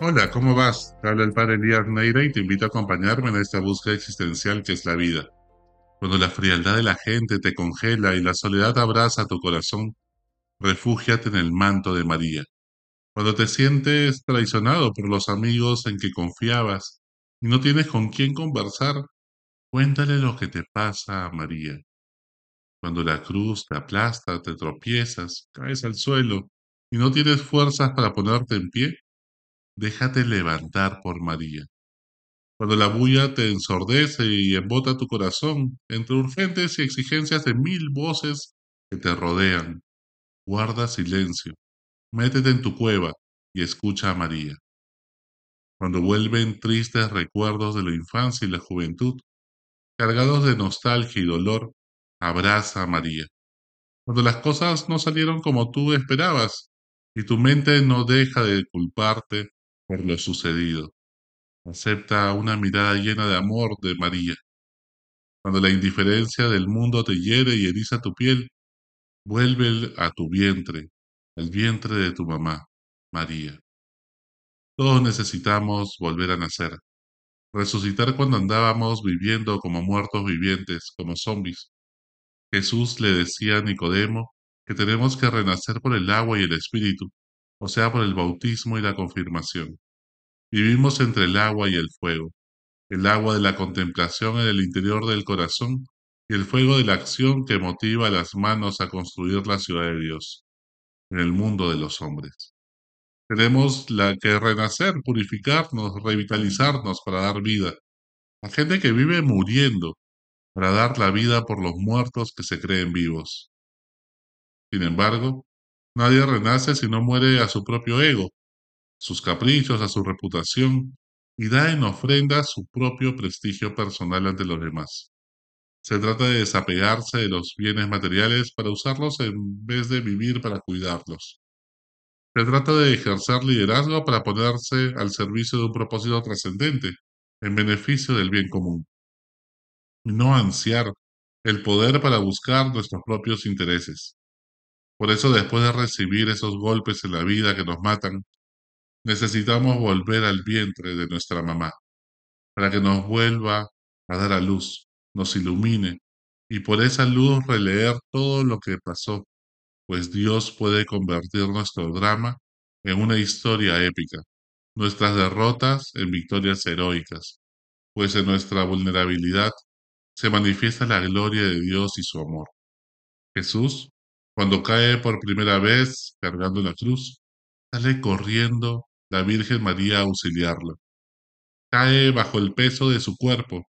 Hola, ¿cómo vas? Te habla el padre Elías Neira y te invito a acompañarme en esta búsqueda existencial que es la vida. Cuando la frialdad de la gente te congela y la soledad abraza tu corazón, refúgiate en el manto de María. Cuando te sientes traicionado por los amigos en que confiabas y no tienes con quién conversar, cuéntale lo que te pasa a María. Cuando la cruz te aplasta, te tropiezas, caes al suelo y no tienes fuerzas para ponerte en pie, déjate levantar por María. Cuando la bulla te ensordece y embota tu corazón entre urgentes y exigencias de mil voces que te rodean, guarda silencio, métete en tu cueva y escucha a María. Cuando vuelven tristes recuerdos de la infancia y la juventud, cargados de nostalgia y dolor, abraza a María. Cuando las cosas no salieron como tú esperabas y tu mente no deja de culparte por lo sucedido, acepta una mirada llena de amor de María Cuando la indiferencia del mundo te hiere y eriza tu piel, vuelve a tu vientre, el vientre de tu mamá, María. Todos necesitamos volver a nacer, resucitar cuando andábamos viviendo como muertos vivientes, como zombies. Jesús le decía a Nicodemo que tenemos que renacer por el agua y el espíritu, o sea, por el bautismo y la confirmación. Vivimos entre el agua y el fuego, el agua de la contemplación en el interior del corazón y el fuego de la acción que motiva a las manos a construir la ciudad de Dios en el mundo de los hombres. Tenemos la que renacer, purificarnos, revitalizarnos para dar vida. A gente que vive muriendo para dar la vida por los muertos que se creen vivos. Sin embargo, nadie renace si no muere a su propio ego, sus caprichos, a su reputación y da en ofrenda su propio prestigio personal ante los demás. Se trata de desapegarse de los bienes materiales para usarlos en vez de vivir para cuidarlos. Se trata de ejercer liderazgo para ponerse al servicio de un propósito trascendente, en beneficio del bien común. No ansiar el poder para buscar nuestros propios intereses. Por eso, después de recibir esos golpes en la vida que nos matan, necesitamos volver al vientre de nuestra mamá, para que nos vuelva a dar a luz, nos ilumine y por esa luz releer todo lo que pasó, pues Dios puede convertir nuestro drama en una historia épica, nuestras derrotas en victorias heroicas, pues en nuestra vulnerabilidad se manifiesta la gloria de Dios y su amor. Jesús, cuando cae por primera vez cargando la cruz, sale corriendo la Virgen María a auxiliarlo. Cae bajo el peso de su cuerpo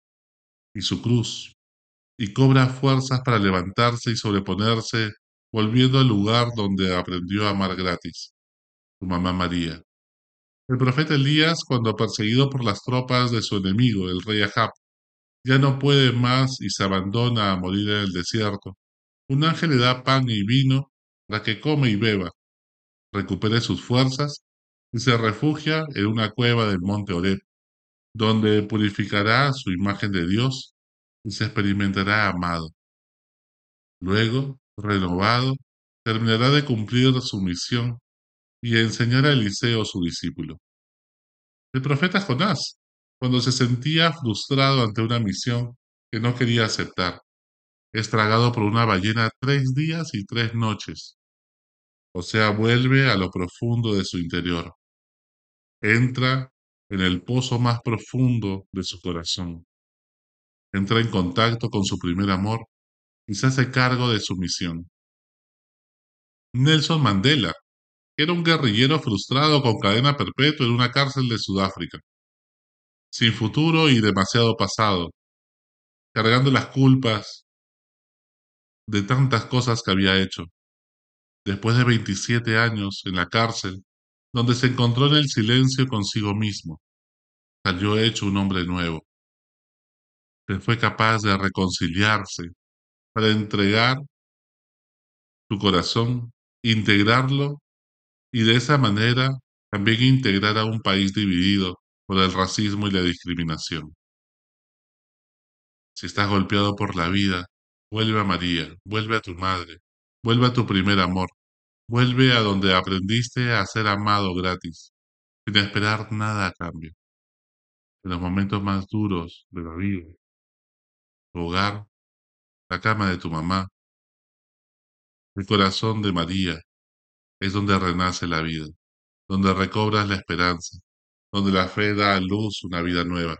y su cruz, y cobra fuerzas para levantarse y sobreponerse, volviendo al lugar donde aprendió a amar gratis, su mamá María. El profeta Elías, cuando perseguido por las tropas de su enemigo, el rey Ahab, ya no puede más y se abandona a morir en el desierto. Un ángel le da pan y vino para que come y beba, recupere sus fuerzas y se refugia en una cueva del monte Oreb, donde purificará su imagen de Dios y se experimentará amado. Luego, renovado, terminará de cumplir su misión y enseñar a Eliseo su discípulo. El profeta Jonás, cuando se sentía frustrado ante una misión que no quería aceptar, es tragado por una ballena tres días y tres noches, o sea, vuelve a lo profundo de su interior, entra en el pozo más profundo de su corazón, entra en contacto con su primer amor y se hace cargo de su misión. Nelson Mandela era un guerrillero frustrado con cadena perpetua en una cárcel de Sudáfrica, sin futuro y demasiado pasado, cargando las culpas de tantas cosas que había hecho. Después de 27 años en la cárcel, donde se encontró en el silencio consigo mismo, salió hecho un hombre nuevo. Él fue capaz de reconciliarse para entregar su corazón, integrarlo y de esa manera también integrar a un país dividido por el racismo y la discriminación. Si estás golpeado por la vida, vuelve a María, vuelve a tu madre, vuelve a tu primer amor, vuelve a donde aprendiste a ser amado gratis. sin esperar nada a cambio. En los momentos más duros de la vida, tu hogar, la cama de tu mamá, el corazón de María, es donde renace la vida, donde recobras la esperanza, donde la fe da a luz una vida nueva.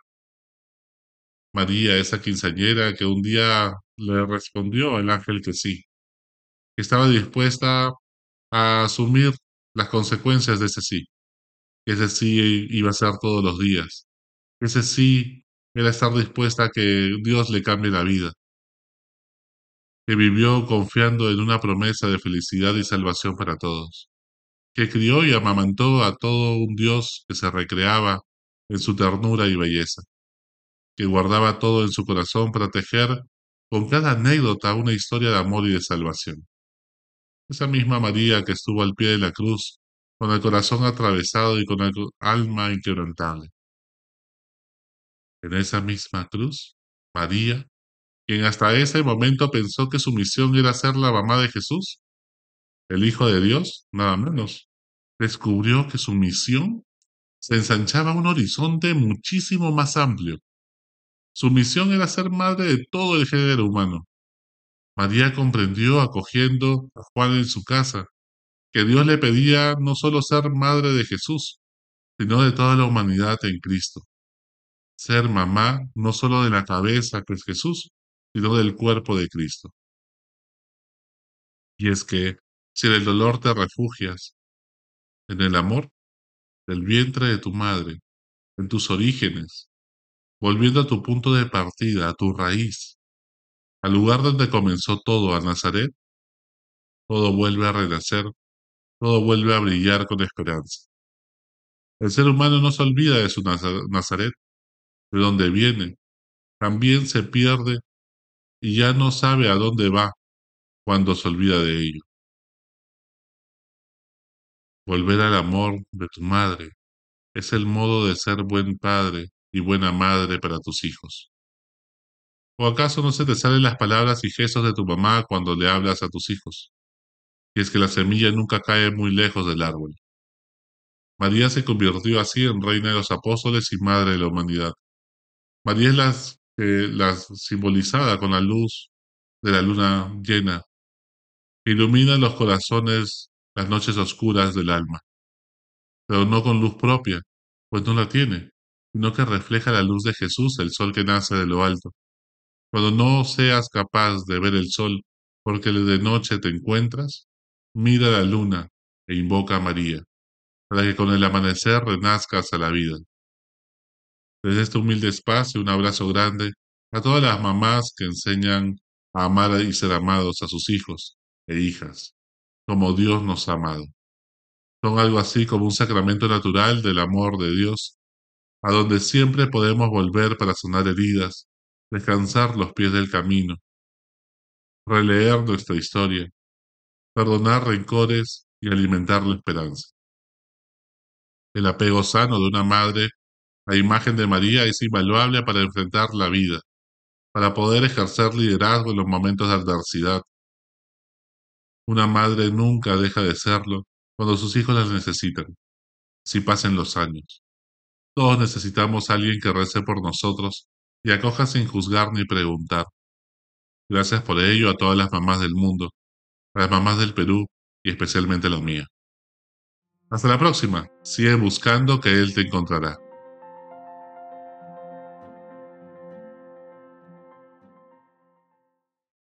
María, esa quinceañera que un día le respondió el ángel que sí, que estaba dispuesta a asumir las consecuencias de ese sí, que ese sí iba a ser todos los días, que ese sí era estar dispuesta a que Dios le cambie la vida, que vivió confiando en una promesa de felicidad y salvación para todos, que crió y amamantó a todo un Dios que se recreaba en su ternura y belleza. Que guardaba todo en su corazón para con cada anécdota una historia de amor y de salvación. Esa misma María que estuvo al pie de la cruz, con el corazón atravesado y con el alma inquebrantable. En esa misma cruz, María, quien hasta ese momento pensó que su misión era ser la mamá de Jesús, el Hijo de Dios, nada menos, descubrió que su misión se ensanchaba un horizonte muchísimo más amplio, su misión era ser madre de todo el género humano. María comprendió, acogiendo a Juan en su casa, que Dios le pedía no solo ser madre de Jesús, sino de toda la humanidad en Cristo. Ser mamá no solo de la cabeza que es Jesús, sino del cuerpo de Cristo. Y es que si en el dolor te refugias, en el amor del vientre de tu madre, en tus orígenes, volviendo a tu punto de partida, a tu raíz, al lugar donde comenzó todo, a Nazaret, todo vuelve a renacer, todo vuelve a brillar con esperanza. El ser humano no se olvida de su Nazaret, de dónde viene, también se pierde y ya no sabe a dónde va cuando se olvida de ello. Volver al amor de tu madre es el modo de ser buen padre y buena madre para tus hijos. ¿O acaso no se te salen las palabras y gestos de tu mamá cuando le hablas a tus hijos? Y es que la semilla nunca cae muy lejos del árbol. María se convirtió así en reina de los apóstoles y madre de la humanidad. María es la, simbolizada con la luz de la luna llena, que ilumina los corazones las noches oscuras del alma, pero no con luz propia, pues no la tiene, sino que refleja la luz de Jesús, el sol que nace de lo alto. Cuando no seas capaz de ver el sol porque de noche te encuentras, mira la luna e invoca a María, para que con el amanecer renazcas a la vida. Desde este humilde espacio, un abrazo grande a todas las mamás que enseñan a amar y ser amados a sus hijos e hijas, como Dios nos ha amado. Son algo así como un sacramento natural del amor de Dios a donde siempre podemos volver para sanar heridas, descansar los pies del camino, releer nuestra historia, perdonar rencores y alimentar la esperanza. El apego sano de una madre a imagen de María es invaluable para enfrentar la vida, para poder ejercer liderazgo en los momentos de adversidad. Una madre nunca deja de serlo cuando sus hijos las necesitan, si pasen los años. Todos necesitamos a alguien que rece por nosotros y acoja sin juzgar ni preguntar. Gracias por ello a todas las mamás del mundo, a las mamás del Perú y especialmente la mía. Hasta la próxima. Sigue buscando que Él te encontrará.